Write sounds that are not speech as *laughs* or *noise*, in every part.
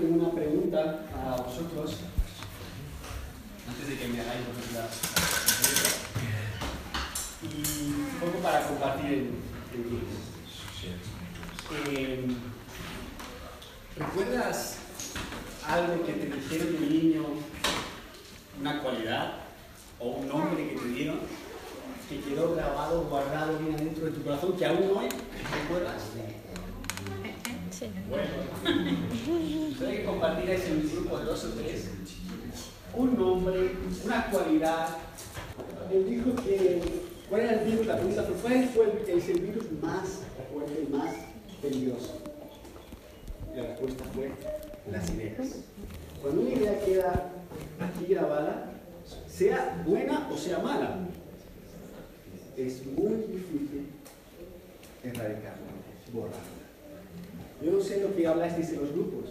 Tengo una pregunta a vosotros, antes de que me hagáis preguntas, y un poco para compartir el. Eh, ¿Recuerdas algo que te dijeron de niño, una cualidad o un nombre que te dieron, que quedó grabado, guardado bien adentro de tu corazón, que aún hoy recuerdas? Sí. Bueno, hay que compartir en un grupo de dos o tres un nombre, una cualidad. Él dijo que, ¿cuál era el virus? La pregunta fue, ¿cuál fue el, es el virus más fuerte y más peligroso? La respuesta fue las ideas. Cuando una idea queda aquí grabada, sea buena o sea mala, es muy difícil erradicarla, borrarla. Yo no sé lo que hablasteis en los grupos,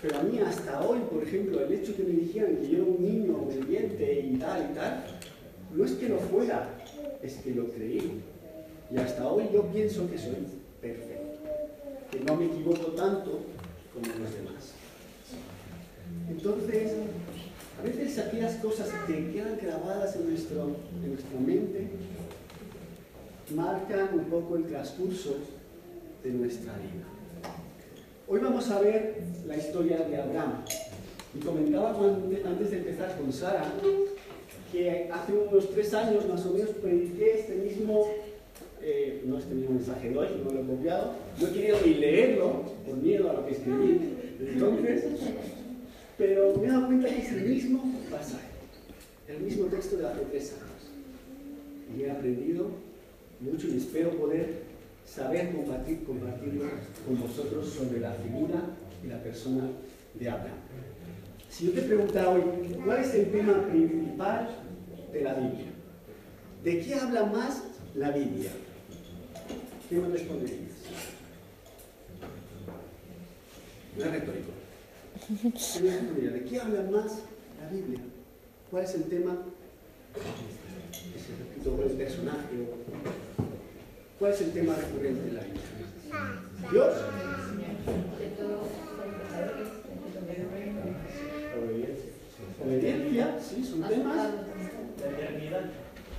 pero a mí hasta hoy, por ejemplo, el hecho que me dijeran que yo era un niño obediente y tal y tal, no es que lo fuera, es que lo creí. Y hasta hoy yo pienso que soy perfecto, que no me equivoco tanto como los demás. Entonces, a veces aquellas cosas que quedan grabadas en, nuestro, en nuestra mente marcan un poco el transcurso de nuestra vida. Hoy vamos a ver la historia de Abraham. Y comentaba antes de empezar con Sara que hace unos tres años más o menos prediqué este mismo, eh, no este mismo mensaje de hoy, no lo he copiado, no he querido ni leerlo por miedo a lo que escribí. Entonces, pero me he dado cuenta que es el mismo pasaje, el mismo texto de hace tres años. Y he aprendido mucho y espero poder saber compartir, compartirlo con vosotros sobre la figura y la persona de Abraham. Si yo te preguntara hoy, ¿cuál es el tema principal de la Biblia? ¿De qué habla más la Biblia? ¿Qué me responderías? No es. ¿De qué habla más la Biblia? ¿Cuál es el tema? Ese repito, el personaje. ¿Cuál es el tema recurrente de la Biblia? Dios. Obediencia. Obediencia, sí, son temas. La eternidad.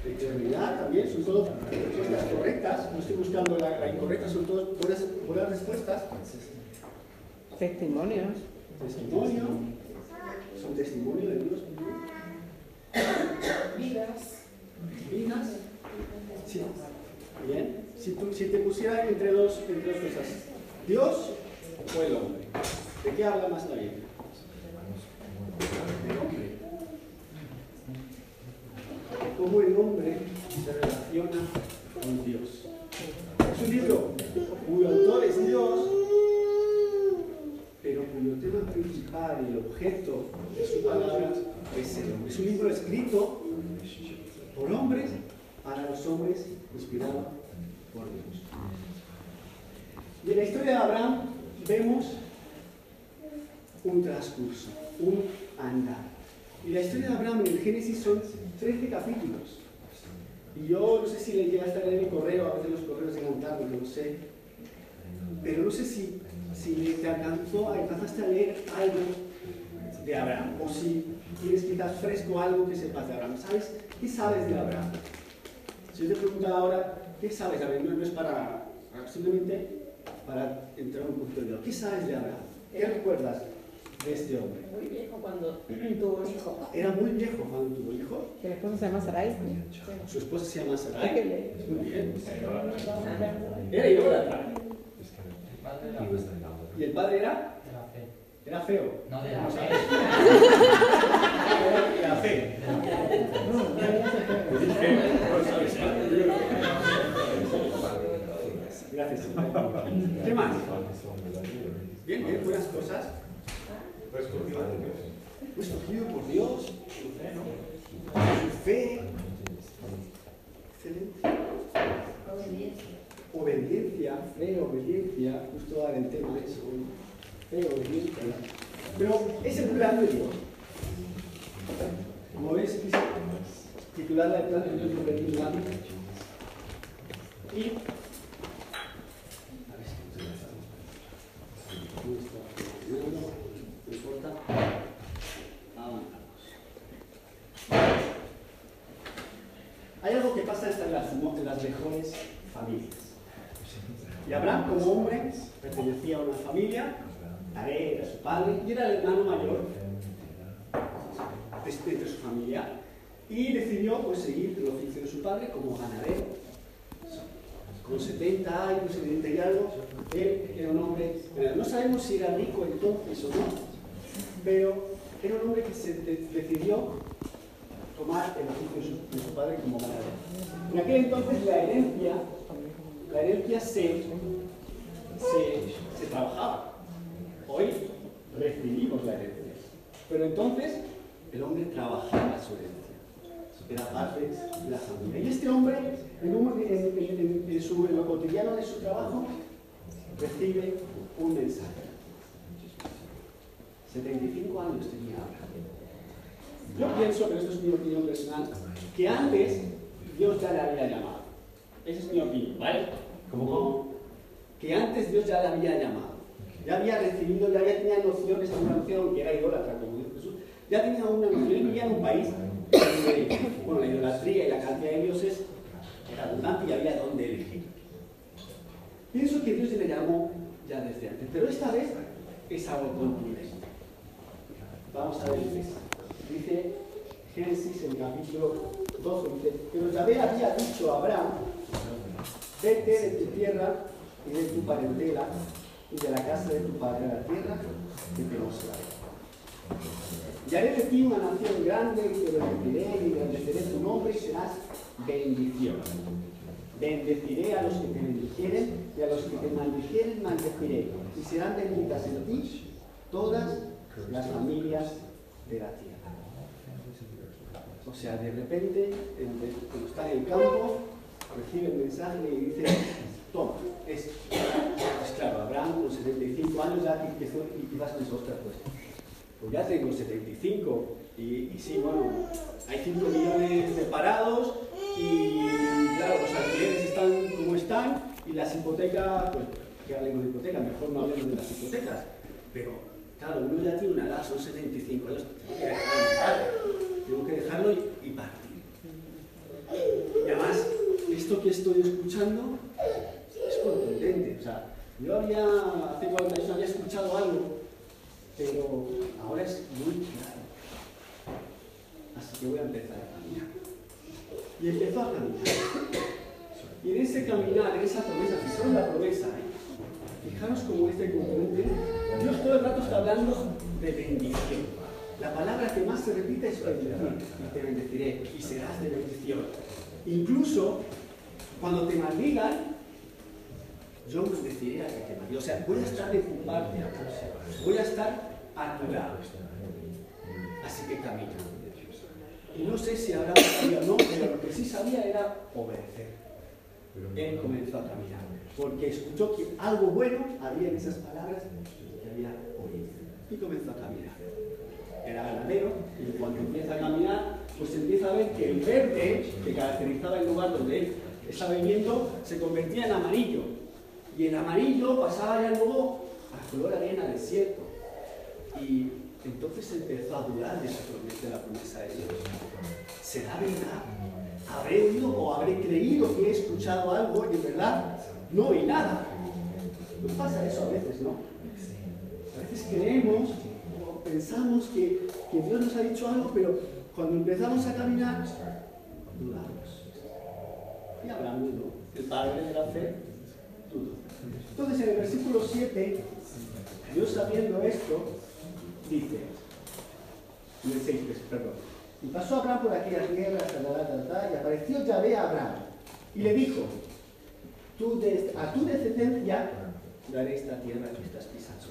La eternidad también, son todas respuestas correctas. No estoy buscando la, la incorrecta, son todas buenas, buenas respuestas. Testimonios. Testimonio. Son testimonio de Dios. Vidas. Vidas. Sí. Bien. Si, tú- si te pusiera entre dos, entre dos cosas, Dios o el hombre, ¿de qué habla más la Biblia? El hombre. Cómo el hombre se relaciona con Dios. Es un libro cuyo autor es Dios, pero cuyo tema principal y el objeto de su palabra es el hombre. Es un libro escrito por hombres, para los hombres, inspirado por Dios. Y en la historia de Abraham vemos un transcurso, un andar. Y la historia de Abraham en el Génesis son 13 capítulos. Y yo no sé si le llegaste a leer el correo, a veces los correos llegan tarde, no lo sé. Pero no sé si, si te alcanzó, alcanzaste a leer algo de Abraham, o si tienes quizás fresco algo que sepas de Abraham. ¿Sabes? ¿Qué sabes de Abraham? Si yo te pregunto ahora, ¿qué sabes de Abraham? No, no es para, simplemente para entrar un poquito Dios. ¿Qué sabes de Abraham? ¿Qué recuerdas de este hombre? Muy viejo cuando tuvo un hijo. Era muy viejo cuando tuvo hijo. Que la esposa se llama Sarai. Su esposa se llama Hay Sarai. que leer. Muy bien. Era idólatra. ¿Y el padre era? Era feo. No de la fe. Era feo. Gracias. ¿Qué más? Bien, bien, buenas cosas. Escogido por Dios. Su fe. Excelente. Obediencia, fe, obediencia. Justo ahora el tema de eso. Fe, obediencia. Pero es el plan de Dios. Como ves, quise titularla el plan de Dios Berlín Y. A ver si- ¿Cómo está funcionando? las mejores familias. Y Abraham, como hombre, pertenecía a una familia, Taré era su padre, y era el hermano mayor de, de su familia. Y pues, seguir el oficio de su padre como ganadero. Con 70 años, 70 y algo, él era un hombre, no sabemos si era rico entonces o no, pero era un hombre que se decidió tomar el oficio de su, padre como ganadero. En aquel entonces la herencia, la herencia se, se, trabajaba. Hoy recibimos la herencia. Pero entonces el hombre trabajaba su herencia. Era parte de la familia. Y este hombre, en, en, su, en lo cotidiano de su trabajo, recibe un mensaje. 75 años tenía Abraham. Yo pienso, pero esto es mi opinión personal, que antes Dios ya le había llamado. Esa es mi opinión, ¿vale? Como que antes Dios ya le había llamado. Ya había recibido, ya había tenido nociones de una noción que era idólatra, como dijo Jesús. Ya tenía una noción, vivía en un país bueno, la idolatría y la cantidad de dioses era abundante y había donde elegir. Pienso que Dios le llamó ya desde antes, pero esta vez es algo contundente. Vamos a ver Dice Génesis en el capítulo 2, dice, pero Yahvé había dicho a Abraham, vete de tu tierra y de tu parentela y de la casa de tu padre a la tierra que te mostraré. Y haré de ti nación grande y te bendeciré y agradeceré tu nombre y serás bendición. Bendeciré a los que te bendijeren y a los que te maldijeren maldeciré. Y serán benditas en ti todas las familias de la tierra. O sea, de repente, cuando está en el campo, recibe el mensaje y dice, toma, es, pues claro, Abraham con 75 años ya y quizás pensó, ostras, pues, pues ya tengo 75 y, y sí, bueno, hay 5 millones de parados y claro, los alquileres están como están y las hipotecas, pues, que hablemos de hipotecas, mejor no hablemos de las hipotecas, pero Claro, uno ya tiene una edad, son 75 años, tengo que dejarlo, dejarlo y, partir. Y además, esto que estoy escuchando es contundente. O sea, yo había, hace 40 años había escuchado algo, pero ahora es muy claro. Así que voy a empezar a caminar. Y empezó a caminar. Y en ese caminar, en esa promesa, si son la promesa, fijaros cómo este componente Dios todo el rato está hablando de bendición. La palabra que más se repite es bendecir. Y te bendeciré y serás de bendición. Incluso cuando te maldigan, yo bendeciré a que te. O sea, voy a estar de tu parte, voy a estar a tu lado. Así que camina. Y no sé si habrá o no, pero lo que sí sabía era obedecer. Él comenzó a caminar, porque escuchó que algo bueno había en esas palabras y comenzó a caminar. Era ganadero y cuando empieza a caminar, pues empieza a ver que el verde que caracterizaba el lugar donde él estaba viviendo se convertía en amarillo. Y el amarillo pasaba ya luego a color arena desierto. Y entonces empezó a dudar de, de la promesa de Dios. ¿Será verdad? ¿Habré oído o habré creído que he escuchado algo y en verdad no oí nada? Pues pasa eso a veces, ¿no? A veces creemos o pensamos que, que Dios nos ha dicho algo, pero cuando empezamos a caminar, dudamos. Y Abraham. El padre de la fe. Entonces en el versículo 7, Dios sabiendo esto, dice, 6, perdón, y pasó Abraham por aquella tierra hasta y apareció Yahvé a Abraham y le dijo, a tu descendencia daré esta tierra que estás pisando.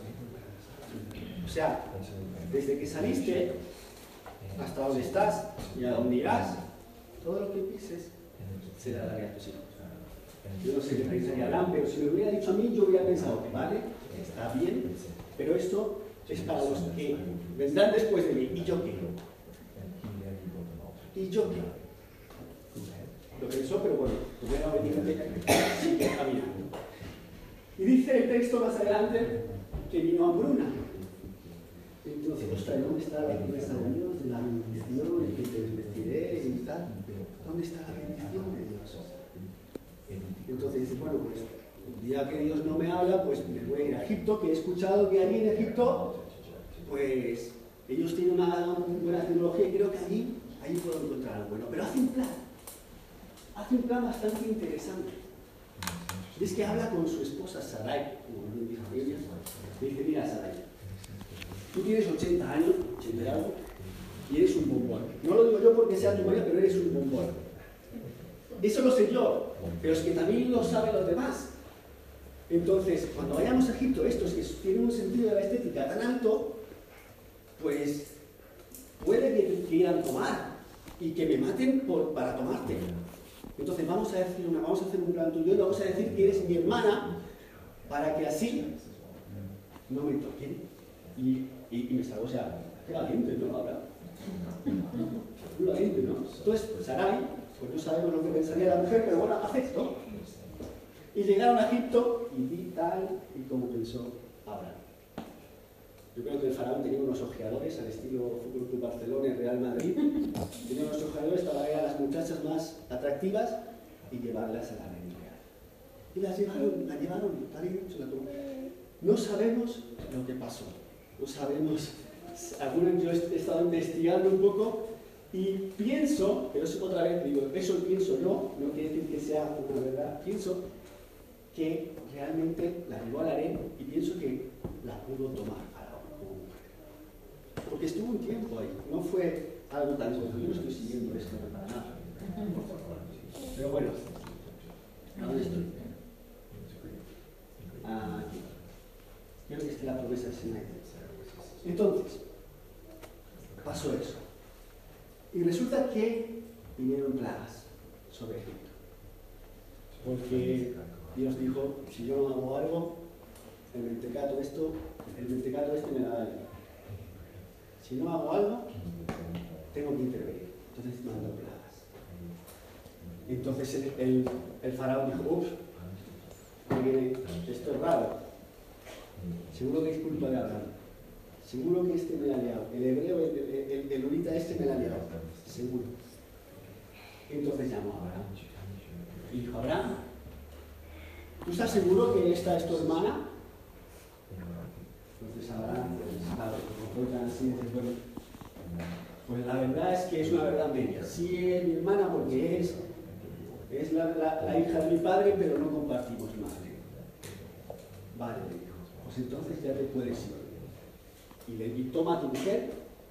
O sea, desde que saliste hasta donde estás y a donde irás, todo lo que pises se la daré a tus hijos. Yo no sé qué pensaría pero si me hubiera dicho a mí, yo hubiera pensado, vale, está bien, pero esto es para los que vendrán después de mí. ¿Y yo qué? ¿Y yo qué? Lo pensó, pero bueno, tuviera obediente, sigue caminando. Y dice el texto más adelante que vino hambruna. Entonces, ostras, ¿dónde está la promesa de Dios, de la bendición, de que te bendeciré y tal? ¿Dónde está la bendición de Dios? Entonces dice, bueno, pues el día que Dios no me habla, pues me voy a ir a Egipto, que he escuchado que allí en Egipto, pues ellos tienen una buena tecnología y creo que allí, allí puedo encontrar algo bueno. Pero hace un plan, hace un plan bastante interesante. Y es que habla con su esposa Sarai, como bien dijo ella. Le dice, mira Sarai, tú tienes 80 años, 80 y algo, y eres un bombón. No lo digo yo porque sea tu marido, pero eres un bombón. Eso lo sé yo, pero es que también lo saben los demás. Entonces, cuando vayamos a Egipto, estos que tienen un sentido de la estética tan alto, pues puede que quieran tomar y que me maten para tomarte. Entonces vamos a, decir una, vamos a hacer un plan tuyo y vamos a decir que eres mi hermana para que así no me toquen y, me salgo. O sea, qué valiente, ¿no? Ahora. Valiente, ¿no? Entonces, pues Sarai, pues no sabemos lo que pensaría la mujer, pero bueno, acepto. Y llegaron a Egipto y vi tal y como pensó Abraham. Yo creo que el faraón tenía unos ojeadores al estilo Fútbol Club Barcelona y Real Madrid. Tenía unos ojeadores para ver a las muchachas más atractivas y llevarlas a la reina real. Y las llevaron, la llevaron, tal y se la tomó. No sabemos lo que pasó. No sabemos. Algunos yo he estado investigando un poco y pienso, pero eso otra vez digo, eso pienso yo, no quiere decir que sea una verdad, pienso que realmente la llevó al harén y pienso que la pudo tomar como mujer. Porque estuvo un tiempo ahí, no fue algo tan Yo no estoy siguiendo esto para nada. Pero bueno, ¿dónde estoy? Aquí. Creo que es la promesa Señor. Entonces, pasó eso. Y resulta que vinieron plagas sobre Egipto. Porque Dios dijo, si yo no hago algo, el mentecato, esto, el mentecato este me da daño. Si no hago algo, tengo que intervenir. Entonces mandó plagas. Entonces el faraón dijo, ups, esto es raro. Seguro que es culpa de Abraham. Seguro que este me ha liado. El hebreo, el, el, el, este me la ha liado. Seguro. Entonces llamó a Abraham. Y dijo, Abraham, ¿Tú estás seguro que esta es tu hermana? Entonces Abraham, pues, claro, así, dices, bueno, pues la verdad es que es una verdad media. Sí es mi hermana porque es, es la, la, la hija de mi padre, pero no compartimos madre. Vale, le dijo, pues entonces ya te puedes ir. Y le dijo, toma tu mujer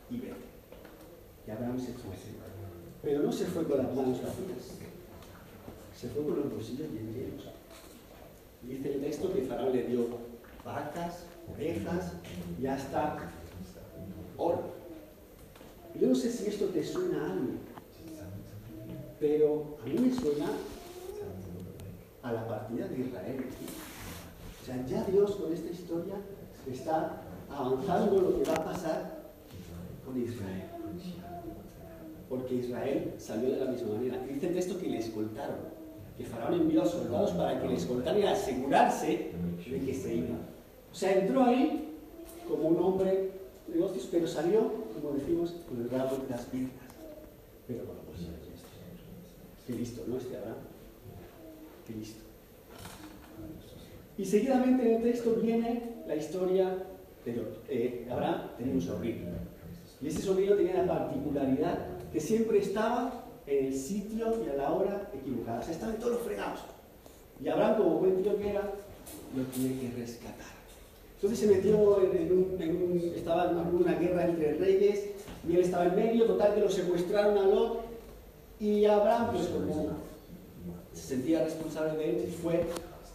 y vete. Y Abraham se fue. Pero no se fue con las manos vacías. Se fue con los bolsillos llenos. Dice el texto que Faraón le dio vacas, ovejas y hasta oro. Yo no sé si esto te suena a algo, pero a mí me suena a la partida de Israel. O sea, ya Dios con esta historia está avanzando lo que va a pasar con Israel. Porque Israel salió de la misma manera. Dice el texto que le escoltaron que Faraón envió a soldados para que le escoltaran y asegurarse de que se iba. O sea, entró ahí como un hombre de negocios, pero salió, como decimos, con el rabo de las piernas. Pero bueno, pues qué listo, ¿no? Este Abraham. Qué listo. Y seguidamente en el texto viene la historia de eh, Abraham tenía un sobrino. Y ese sobrino tenía la particularidad que siempre estaba en el sitio y a la hora equivocada. O sea, estaban todos fregados. Y Abraham, como buen tío que era, lo tiene que rescatar. Entonces se metió en, un, en un, estaba en una guerra entre reyes y él estaba en medio, total que lo secuestraron a Lot y Abraham, pues como se sentía responsable de él, fue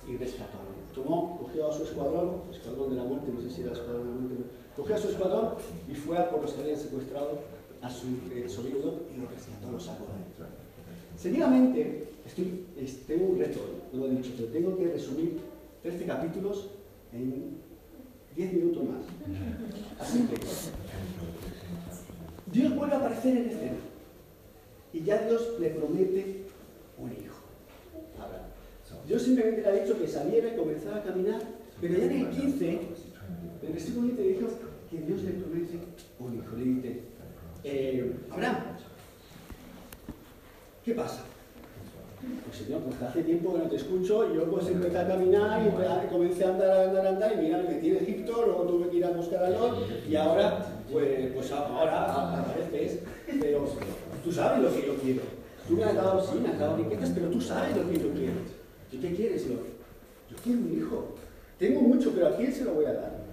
y rescató. Tomó, cogió a su escuadrón, escuadrón de la muerte, no sé si era escuadrón de la muerte, cogió a su escuadrón y fue a por los que habían secuestrado a su eh, sobrino y lo rescató, lo sacó de dentro. Seguidamente, estoy, tengo un reto, lo he dicho, pero tengo que resumir 13 capítulos en 10 minutos más. Así que, Dios vuelve a aparecer en escena. Y ya Dios le promete un hijo. Dios simplemente le ha dicho que saliera y comenzara a caminar, pero ya en el 15, en el versículo 15 dijo que Dios le promete un hijo. Le dice, eh, Abraham, ¿qué pasa? Pues Señor, pues hace tiempo que no te escucho y yo pues empecé a caminar y comencé a andar, a andar, a andar y mira, me metí en Egipto, luego tuve que ir a buscar a Lot y ahora, pues, pues ahora apareces, pero tú sabes lo que yo quiero. Tú me has dado, sí, me has dado riquezas, pero tú sabes lo que yo quiero. ¿Y qué quieres, Lot? Yo quiero un hijo. Tengo mucho, pero ¿a quién se lo voy a dar?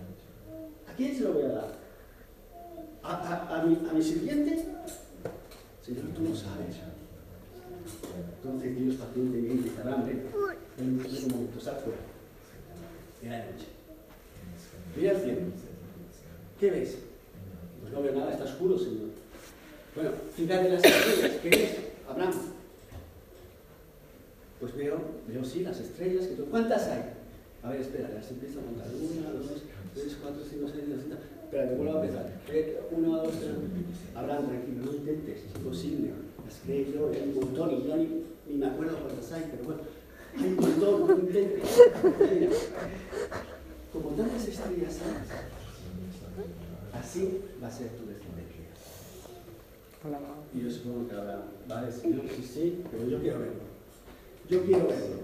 ¿A quién se lo voy a dar? ¿A, a, a, mi, a mi sirviente? Señor, tú no sabes. Entonces Dios pacientemente dice, hambre, en un momento, sal fuera. Era de noche. Mira el cielo. ¿Qué ves? Pues no veo nada, está oscuro, Señor. Bueno, fíjate las *coughs* estrellas. ¿Qué ves, Abraham? Pues veo, veo sí, las estrellas. Que ¿Cuántas hay? A ver, espera, las empiezo a contar. Una, dos, tres, cuatro, cinco, seis, siete. Espera, te vuelvo a empezar. Uno, dos, tres. Abraham, tranquilo, no intentes, es imposible. Las que yo, hay un montón y yo ni, ni me acuerdo cuántas hay, pero bueno, hay un montón, no intentes. Mira, como tantas estrellas hay, así va a ser tu descendencia. Y yo supongo que ahora va a decir, sí, sí, pero yo quiero verlo. Yo quiero verlo.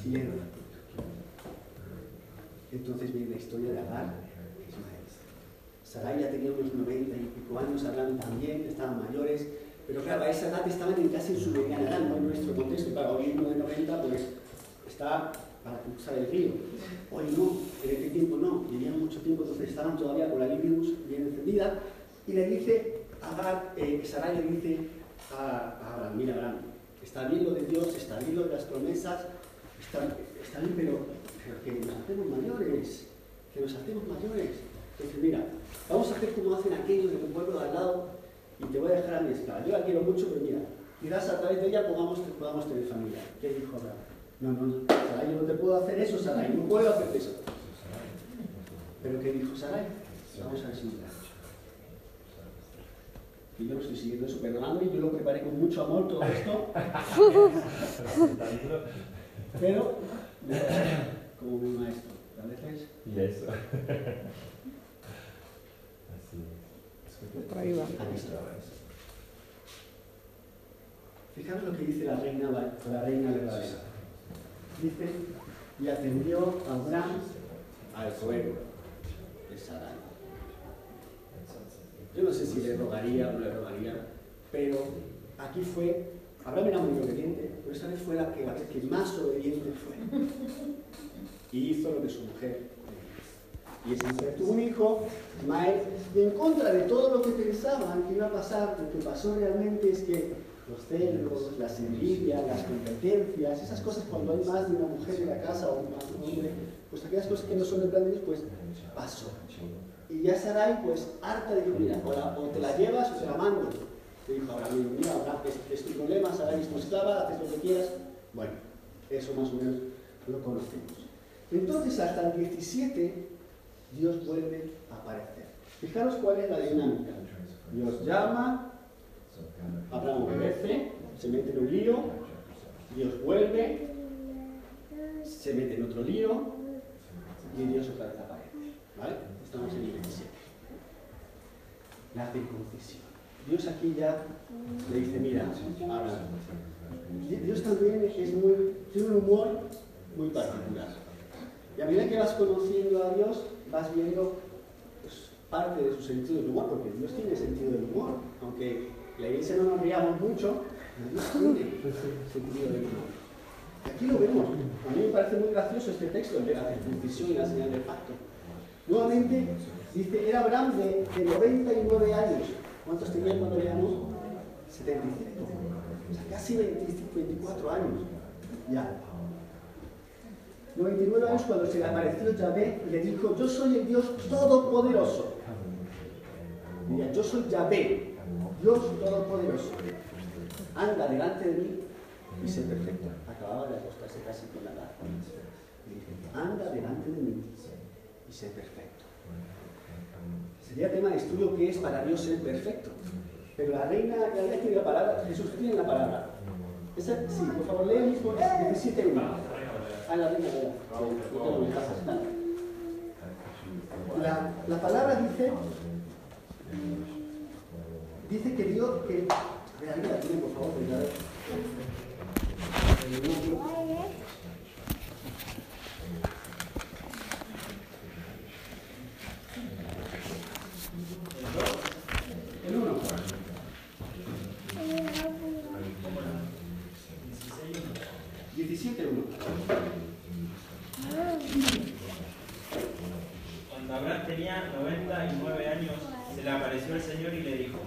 Cierra. Entonces viene la historia de Agar Ismael. Sarai ya tenía unos 90 y pico años, Abraham también, estaban mayores, pero claro, a esa edad estaban en casi en su mediana edad, no en nuestro contexto, para hoy uno de 90 pues está para cruzar el río. Hoy no, en aquel tiempo no, vivían mucho tiempo, entonces estaban todavía con la libidus bien encendida, y le dice, Agar, eh, Sarai le dice a, Abraham, mira Abraham, está bien lo de Dios, está bien lo de las promesas, está, bien, pero, que nos hacemos mayores, que nos hacemos mayores. Entonces, mira, vamos a hacer como hacen aquellos de tu pueblo de al lado y te voy a dejar a mi esclava. Yo la quiero mucho, pero mira, quizás a través de ella podamos, podamos tener familia. ¿Qué dijo Abraham? No, no, Sarai, yo no te puedo hacer eso, Sarai, no puedo hacer eso. ¿Pero qué dijo Sarai? Vamos a ver si me que yo no estoy siguiendo eso, perdonadme, yo lo preparé con mucho amor todo esto. *laughs* Pero, como mi maestro, a veces. Y eso. Por ahí va. Aquí está. Fijaros lo que dice la reina, la reina verdadera. Dice, y atendió a Abraham al fuego de Sarai. Yo no sé si le rogaría o no le rogaría, pero aquí fue, Abraham era muy obediente, pero esta vez fue la que, más obediente fue. Y hizo lo que su mujer. Y esa mujer tuvo un hijo, Ismael, y en contra de todo lo que pensaban que iba a pasar, lo que pasó realmente es que los celos, las envidias, las competencias, esas cosas cuando hay más de una mujer en la casa o más de un hombre, pues aquellas cosas que no son de plan de Dios, pues pasó. Y ya Sarai, pues harta, dijo, mira, o, te la llevas o te la mando. Le dijo Abraham, mira, Abraham, es, es tu problema, Sarai es tu esclava, haces lo que quieras. Bueno, eso más o menos lo conocemos. Entonces, hasta el 17, Dios vuelve a aparecer. Fijaros cuál es la dinámica. Dios llama, Abraham obedece, se mete en un lío, Dios vuelve, se mete en otro lío y Dios otra vez aparece. ¿Vale? Estamos en el 17. La circuncisión. Dios aquí ya le dice, mira, Abraham, Dios también es muy, tiene un humor muy particular. Y a medida que vas conociendo a Dios, vas viendo pues, parte de su sentido del humor, porque Dios tiene sentido del humor. Aunque la iglesia no nos riamos mucho, Dios tiene sentido del humor. Aquí lo vemos. A mí me parece muy gracioso este texto, de la circuncisión y la señal del pacto. Nuevamente, dice, era Abraham de, de 99 años. ¿Cuántos tenía cuando le llamó? 75. O sea, casi 25, 24 años. Ya. 99 años cuando se le apareció Yahvé y le dijo, yo soy el Dios Todopoderoso. Mira, yo soy Yahvé, Dios Todopoderoso. Anda delante de mí y sé perfecto. Acababa de acostarse casi con la edad. Anda delante de mí sé perfecto. Sería tema de estudio qué es para Dios ser perfecto. Pero la reina, la reina tiene la palabra, Jesús tiene la palabra. Esa, sí, por favor, lea el mismo 17 1. Ah, la reina, casa. La, la palabra dice, dice que Dios, que, la tiene, por favor, a ver, El uno. 17 1. Cuando Abraham tenía 99 años, se le apareció el Señor y le dijo,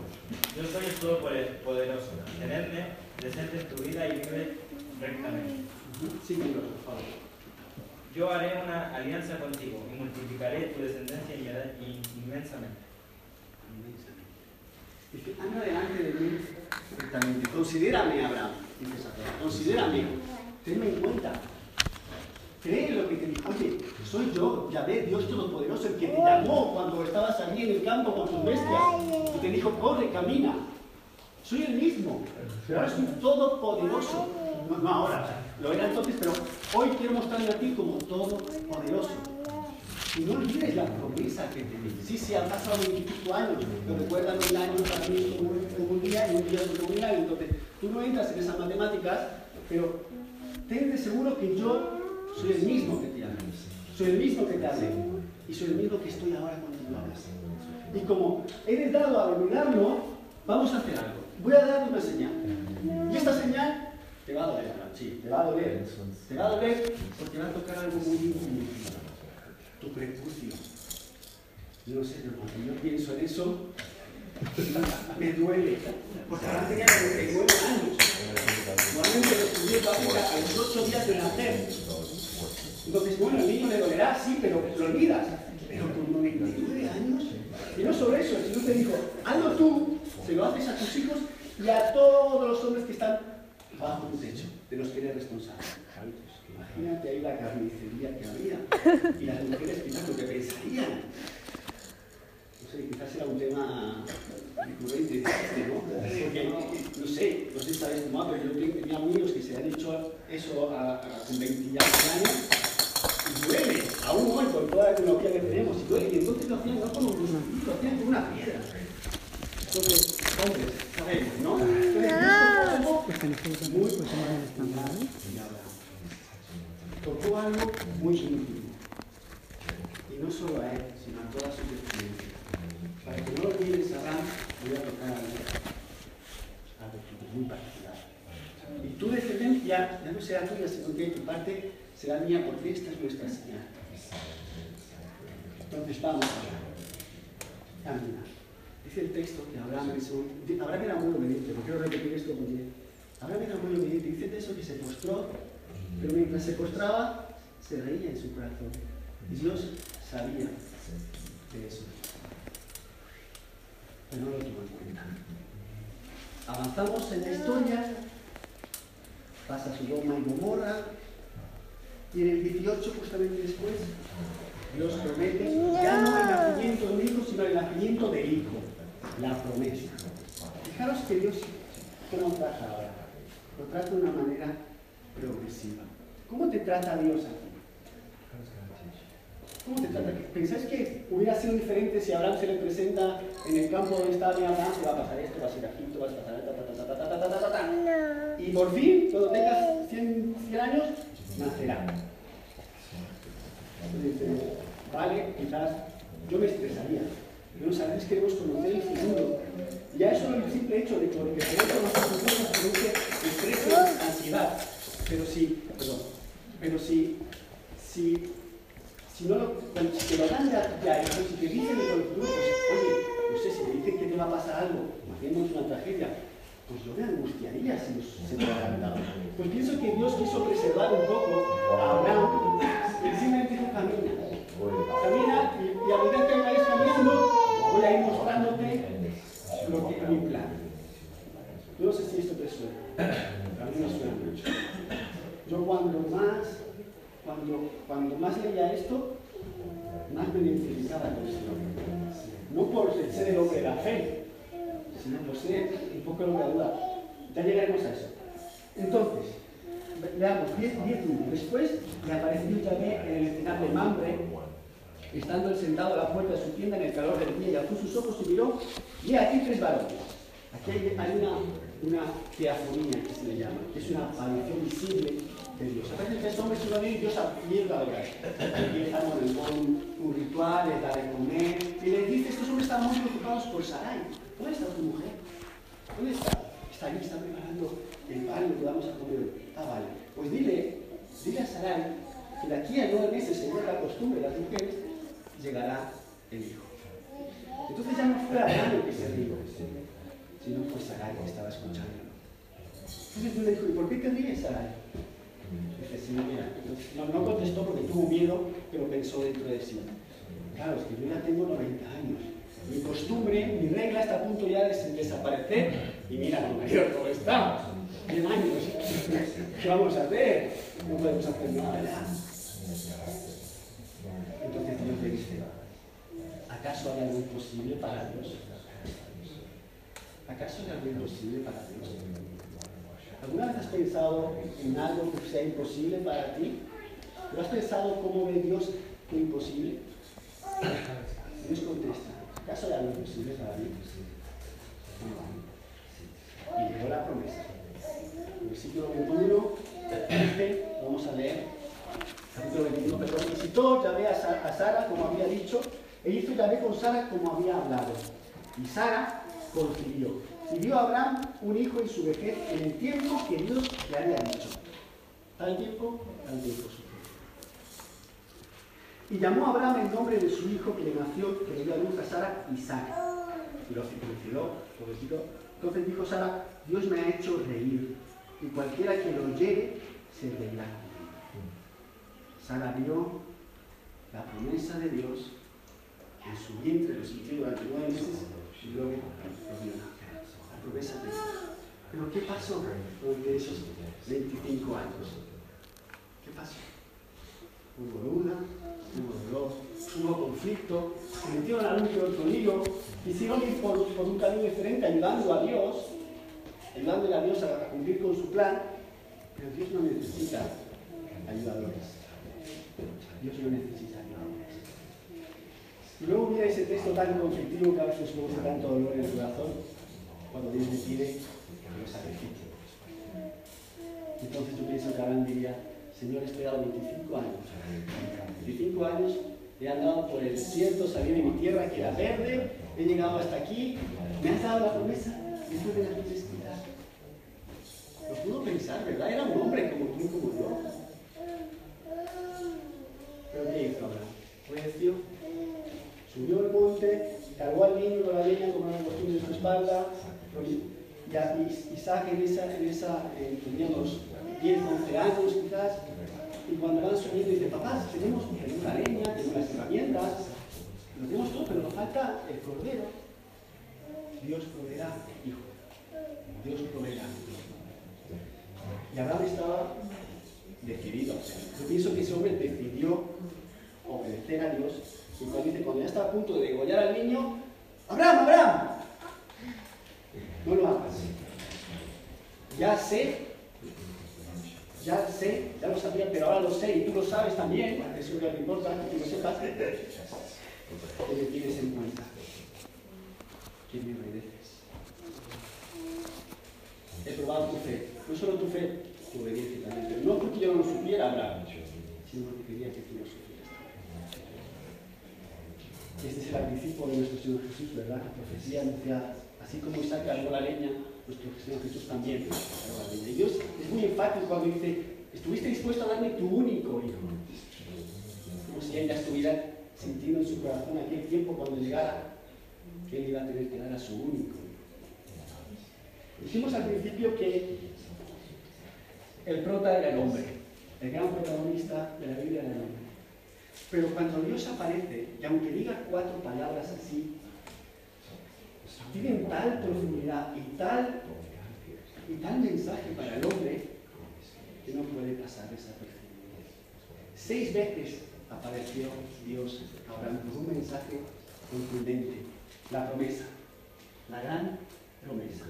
yo soy el Todopoderoso, tenedme decente en tu vida y vive rectamente. Yo haré una alianza contigo y multiplicaré tu descendencia inmensamente. Dice, anda delante de mí rectamente. Considérame, Abraham. Dice. Considérame. Tenme en cuenta. Cree lo que te dijo. Oye, soy yo, Yahvé, Dios Todopoderoso, el que te llamó cuando estabas allí en el campo con tus bestias. Y te dijo, corre, camina. Soy el mismo. Ahora soy todopoderoso. No, no ahora, lo era entonces, pero hoy quiero mostrarme a ti como todopoderoso. Y no olvides la promesa que te di. Sí, sí, han pasado 25 años, pero recuerdan un año para mí como un, día y un día como un año. Entonces, tú no entras en esas matemáticas, pero ten de seguro que yo soy el mismo que te llamé, soy el mismo que te hablé y soy el mismo que estoy ahora cuando tú. Y como eres dado a dominarlo, vamos a hacer algo. Voy a darte una señal. Y esta señal te va a doler, sí, te va a doler. Te va a doler porque va a tocar algo muy íntimo tu prepucio. No sé, pero cuando yo pienso en eso, me duele. Porque ahora tenía 99 años. Normalmente lo estudié en a los 8 días de nacer. Entonces, bueno, el niño le dolerá, sí, pero lo olvidas. Pero con 99 años. Y no solo eso, el Señor te dijo, hazlo tú, se lo haces a tus hijos y a todos los hombres que están bajo tu techo, de los que eres responsable. Imagínate ahí la carnicería que había y las mujeres quizás lo que pensarían. No sé, quizás era un tema recurrente, ¿no? Porque, no sé, no sé si sabes cómo, pero yo tenía amigos que se han hecho eso a, a, con 20 y años aún hoy con toda la tecnología que tenemos, y duele, y entonces lo hacían no con un lo hacían con una piedra. Entonces, hombres, sabemos, ¿no? Entonces, Dios tocó algo muy tocó algo muy íntimo. Y no solo a él, sino a toda su descendencia. Para que no lo olvides, Abraham, voy a tocar algo, algo muy particular. Ya no será tuya, sino que tu parte será mía, porque esta es nuestra señal. Entonces vamos a caminar. Dice el texto que Abraham, un, Abraham era muy obediente, no quiero repetir esto porque Abraham era muy obediente. Dice de eso que se postró, pero mientras se postraba, se reía en su corazón. Y Dios sabía de eso. Pero no lo tuvo en cuenta. Avanzamos en la historia, pasa Sodoma y Gomorra, y en el 18, justamente después, Dios promete ya no el nacimiento de hijo, sino el nacimiento del hijo, la promesa. Fijaros que Dios, ¿cómo trata ahora? Lo trata de una manera progresiva. ¿Cómo te trata Dios a ti? ¿Cómo te trata? ¿Pensáis que hubiera sido diferente si Abraham se le presenta en el campo donde estaba mi Abraham? Va a pasar esto, vas a ir a Egipto, vas a pasar Y por fin, cuando tengas 100, años, nacerá. Vale, quizás yo me estresaría. Pero a veces queremos conocer el futuro. Ya eso es el simple hecho de que porque queremos conocer el futuro nos produce estrés y ansiedad. Pero sí, perdón, pero sí, sí si no lo, si te lo dan ya, ya si te dicen de los pues, oye, no sé, si te dicen que te va a pasar algo, hacemos una tragedia, pues yo me angustiaría si se me hubiera dado. Pues pienso que Dios quiso preservar un poco a Abraham. Él simplemente dijo, camina. Camina y, y a medida que vayas caminando, voy a ir mostrándote lo que es mi plan. Yo no sé si esto te suena. A mí me suena mucho. Yo cuando más, cuando, más leía esto, más me identificaba con Señor. No por ser el hombre de la fe, sino por ser un poco el hombre de la duda. Ya llegaremos a eso. Entonces, veamos, 10 minutos después le apareció Yahvé en el encinar de Mamre, estando él sentado a la puerta de su tienda en el calor del día, y alzó sus ojos y miró, y aquí tres varones, Aquí hay, hay una, una teafonía que se le llama, que es una aparición visible de Dios. A veces este hombre se va a y Dios empieza a hablar. Empieza con un, ritual, le da de comer, y le dice, estos hombres están muy preocupados por Sarai. ¿Dónde está tu mujer? ¿Dónde está? Está ahí, está preparando el pan, lo que vamos a comer. Ah, vale. Pues dile, dile a Sarai que de aquí a nueve meses, según la costumbre de las mujeres, llegará el hijo. Entonces ya no fue Abraham el que se rió, sino fue Sarai que estaba escuchando. Entonces Dios le dijo, ¿y por qué te ríes, Sarai? No, no contestó porque tuvo miedo, pero pensó dentro de sí. Claro, es que yo ya tengo 90 años. Mi costumbre, mi regla está a punto ya de desaparecer. Y mira, mi marido cómo está. 100 años. ¿Qué vamos a hacer? No podemos hacer nada. Entonces Dios le dice, ¿acaso hay algo imposible para Dios? ¿Acaso hay algo imposible para Dios? ¿Alguna vez has pensado en algo que sea imposible para ti? ¿Pero has pensado cómo ve Dios lo imposible? Dios contesta, ¿acaso hay algo imposible para mí? Y llegó la promesa. Versículo 21, dice, vamos a leer, capítulo 21, perdón, visitó Yahvé a Sara como había dicho, e hizo Yahvé con Sara como había hablado. Y Sara concibió. Y dio a Abraham un hijo en su vejez en el tiempo que Dios le había dicho. Tal tiempo, tal tiempo y llamó a Abraham el nombre de su hijo que le nació, que le dio a luz a Sara, Isaac. Y lo circuncidó, lo Entonces dijo Sara, Dios me ha hecho reír, y cualquiera que lo llegue se reirá. Sara vio la promesa de Dios en su vientre, lo sintió durante nueve meses, y luego lo vio Pero ¿qué pasó durante esos 25 años? ¿Qué pasó? Hubo duda, hubo dolor, hubo conflicto, se metieron a un que otro lío, quisieron ir por, un camino diferente, ayudando a Dios, ayudándole a Dios a, cumplir con su plan, pero Dios no necesita ayudadores. Dios no necesita ayudadores. Luego mira ese texto tan conflictivo que a veces produce tanto dolor en el corazón, cuando Dios le pide que lo sacrifique. Entonces yo pienso que Abraham diría, Señor, he esperado 25 años. 25 años he andado por el desierto, salí de mi tierra que era verde, he llegado hasta aquí, me has dado la promesa, después de la necesidad. Lo pudo pensar, ¿verdad? Era un hombre como tú y como yo. Pero ¿qué hizo Abraham? Obedeció, subió al monte, cargó al niño con la leña como una costumbre en su espalda, y Isaac en esa, en esa eh, teníamos 10, 11 años quizás, y cuando van subiendo dice, papá, tenemos una leña, tenemos las herramientas, lo tenemos todo, pero nos falta el cordero. Dios proveerá, hijo. Dios proveerá. Y Abraham estaba decidido. Yo pienso que ese hombre decidió obedecer a Dios. Y cuando ya está a punto de degollar al niño, Abraham, Abraham, no lo hagas. Ya sé ya sé, ya lo sabía, pero ahora lo sé y tú lo sabes también, eso es lo que importa, que lo sepas, que me tienes en cuenta. Que me obedeces. He probado tu fe, no solo tu fe, tu obediencia también, no porque yo no lo supiera, Abraham, sino porque quería que tú lo supieras. Este es el anticipo de nuestro Señor Jesús, ¿verdad? La profecía anunciada. Así como Isaac cargó la leña, nuestro Señor Jesús también cargó la leña. Y Dios es muy enfático cuando dice, estuviste dispuesto a darme tu único hijo. Como si ella estuviera sintiendo en su corazón aquel tiempo cuando llegara que él iba a tener que dar a su único hijo. Dijimos al principio que el prota era el hombre, el gran protagonista de la Biblia era el hombre. Pero cuando Dios aparece, y aunque diga cuatro palabras así, tienen tal profundidad y tal, y tal mensaje para el hombre que no puede pasar desapercibido. Seis veces apareció Dios hablando con un mensaje contundente, la promesa, la gran promesa.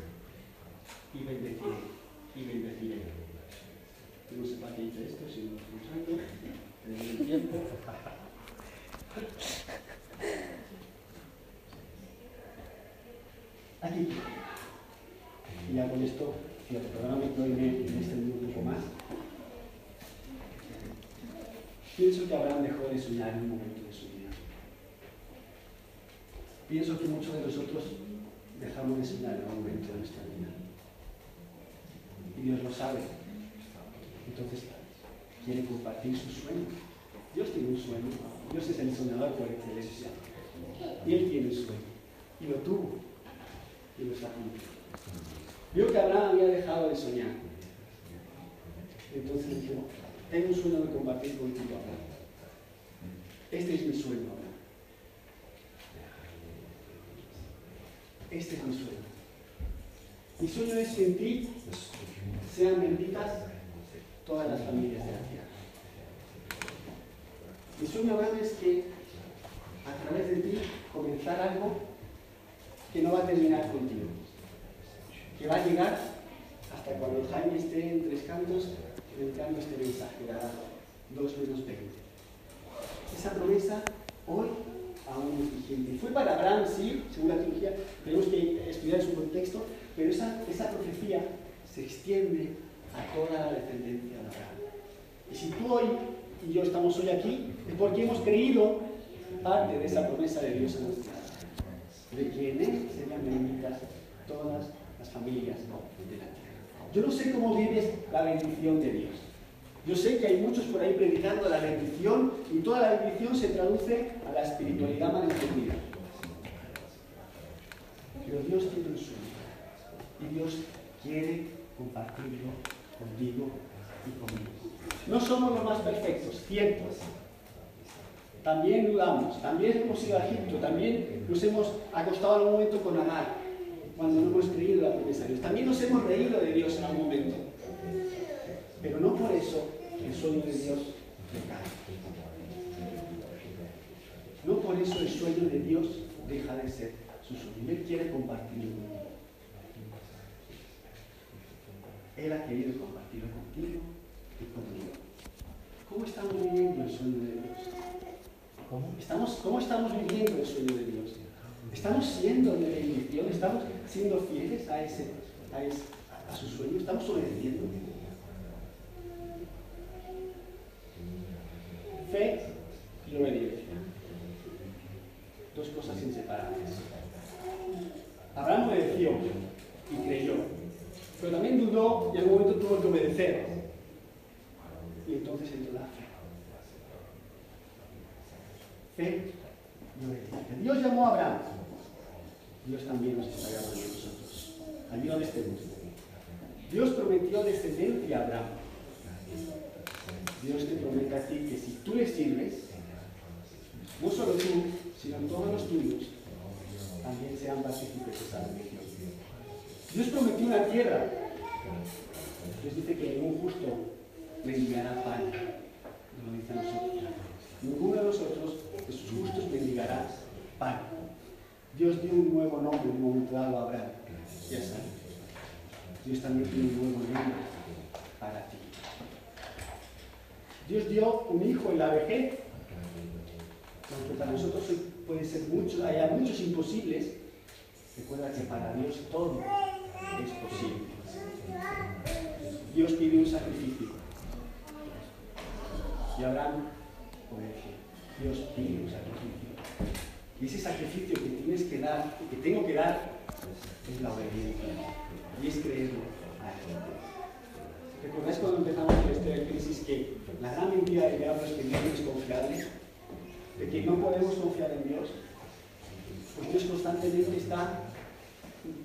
Y bendeciré, y bendeciré. No sé para qué esto, si no lo estoy usando, el tiempo. Aquí. ya con esto, fíjate, perdóname que hoy me he extendido un poco más. Pienso que Abraham dejó de soñar en un momento de su vida. Pienso que muchos de nosotros dejamos de soñar en un momento de nuestra vida. Y Dios lo sabe. Entonces, quiere compartir su sueño. Dios tiene un sueño. Dios es el soñador por excelencia. Y Él tiene un sueño. Y lo tuvo. Lo está cumpliendo. Vio que Abraham había dejado de soñar. Entonces dijo, tengo un sueño de compartir contigo, Abraham. Este es mi sueño, Abraham. Este es mi sueño. Mi sueño es que en ti sean benditas todas las familias de la tierra. Mi sueño, Abraham, es que a través de ti comenzar algo que no va a terminar contigo, que va a llegar hasta cuando Jaime esté en tres cantos entrando este mensaje, la 2 menos 20. Esa promesa hoy aún es vigente. Fue para Abraham, sí, según la teología, tenemos que estudiar su contexto, pero esa, esa profecía se extiende a toda la descendencia de Abraham. Y si tú hoy y yo estamos hoy aquí, es porque hemos creído parte de esa promesa de Dios anunciada, de que en Él serían benditas todas las familias de la tierra. Yo no sé cómo vives la bendición de Dios. Yo sé que hay muchos por ahí predicando la bendición y toda la bendición se traduce a la espiritualidad mal entendida. Pero Dios tiene un sueño y Dios quiere compartirlo contigo y conmigo. No somos los más perfectos, ciertos. También dudamos, también hemos ido a Egipto, también nos hemos acostado en algún momento con Agar, cuando no hemos creído la promesa de Dios. También nos hemos reído de Dios en algún momento. Pero no por eso el sueño de Dios. No por eso el sueño de Dios deja de ser su sueño. Él quiere compartirlo contigo. Él ha querido compartirlo contigo y conmigo. ¿Cómo estamos viviendo el sueño de Dios? ¿Cómo estamos, cómo estamos viviendo el sueño de Dios? ¿Estamos siendo de bendición? ¿Estamos siendo fieles a, ese, a, su sueño? ¿Estamos obedeciendo? Fe y obediencia. Dos cosas inseparables. Abraham obedeció y creyó, pero también dudó y en algún momento tuvo que obedecer. Y entonces entró la fe. Dios llamó a Abraham. Dios también nos está llamando a nosotros. Allí donde estemos. Dios prometió descendencia a Abraham. Dios te promete a ti que si tú le sirves, no solo tú, sino todos los tuyos, también sean partícipes de esa bendición. Dios prometió una tierra. Dios dice que ningún justo mendigará pan. Nos lo dice a nosotros. Ninguno de nosotros, de sus justos, mendigará pan. Dios dio un nuevo nombre en un momento dado a Abraham. Ya está. Dios también tiene un nuevo nombre para ti. Dios dio un hijo en la vejez. Aunque para nosotros puede ser mucho, haya muchos imposibles, recuerda que para Dios todo es posible. Dios pide un sacrificio. Y Abraham obedece. Dios pide un sacrificio. Y ese sacrificio que tienes que dar, que tengo que dar, es la obediencia. Y es creerlo a Él. ¿Recordáis cuando empezamos con esta crisis que la gran mentira del diablo es que no es confiable? De que no podemos confiar en Dios. Pues Dios constantemente está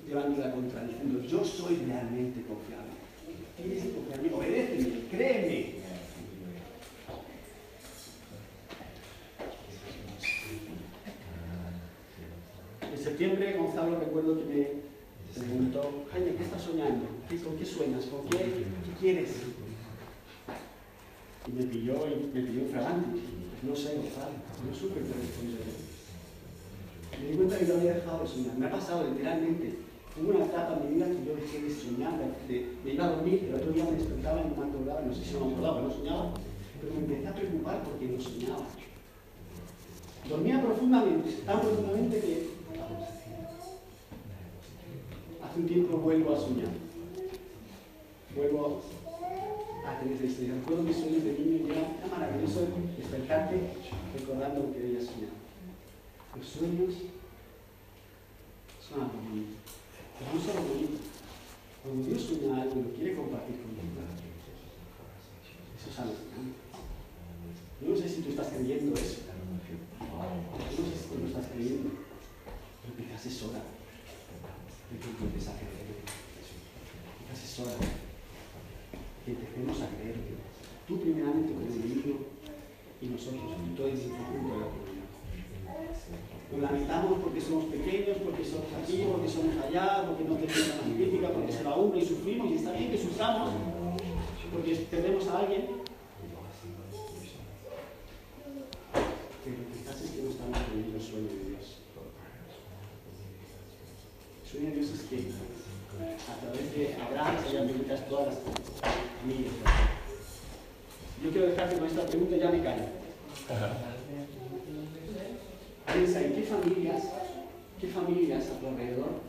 llevando la contra, diciendo, yo soy realmente confiable. Tienes que confiar en mí, recuerdo que me preguntó, Jaime, ¿qué estás soñando? ¿Con qué sueñas? ¿Con qué, qué quieres? Y me pilló, y me pilló fragante. No sé, Gonzalo, no supe qué responder. Me di cuenta que yo había dejado de soñar. Me ha pasado literalmente. Hubo una etapa en mi vida que yo dejé de soñar, de, me iba a dormir, pero otro día me despertaba y me acordaba, no sé si me acordaba, no soñaba, pero me empecé a preocupar porque no soñaba. Dormía profundamente, tan profundamente que Un tiempo vuelvo a soñar. Vuelvo a tener esta historia. Recuerdo mis sueños de niño y era, maravilloso despertarte recordando lo que había soñado. Los sueños son algo bonito. Pero no solo bonito. Cuando Dios sueña algo lo quiere compartir contigo, eso es algo. Yo no sé si tú estás creyendo eso. Yo no sé si tú lo estás creyendo. Pero quizás es hora de que empieces a creer. Quizás es hora que empecemos a creer. Tú primeramente como individuo y nosotros y todo el conjunto de la comunidad. Nos lamentamos porque somos pequeños, porque somos aquí, porque somos allá, porque no tenemos la crítica, porque se va uno y sufrimos, y está bien que suframos, porque perdemos a alguien. Pero quizás es que no estamos creyendo el sueño de Dios. El sueño de Dios es que a través de Abraham se hayan benditas todas las familias. Yo quiero dejarte con esta pregunta, ya me callo. Piensa en qué familias, qué familias a tu alrededor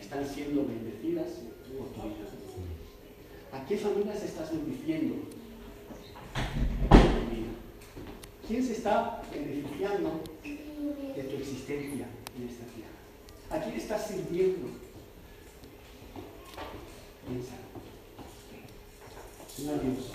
están siendo bendecidas por tu vida. ¿A qué familias estás bendiciendo? ¿Quién se está beneficiando de tu existencia en esta tierra? ¿A quién estás sirviendo? Piensa. Señor Dios,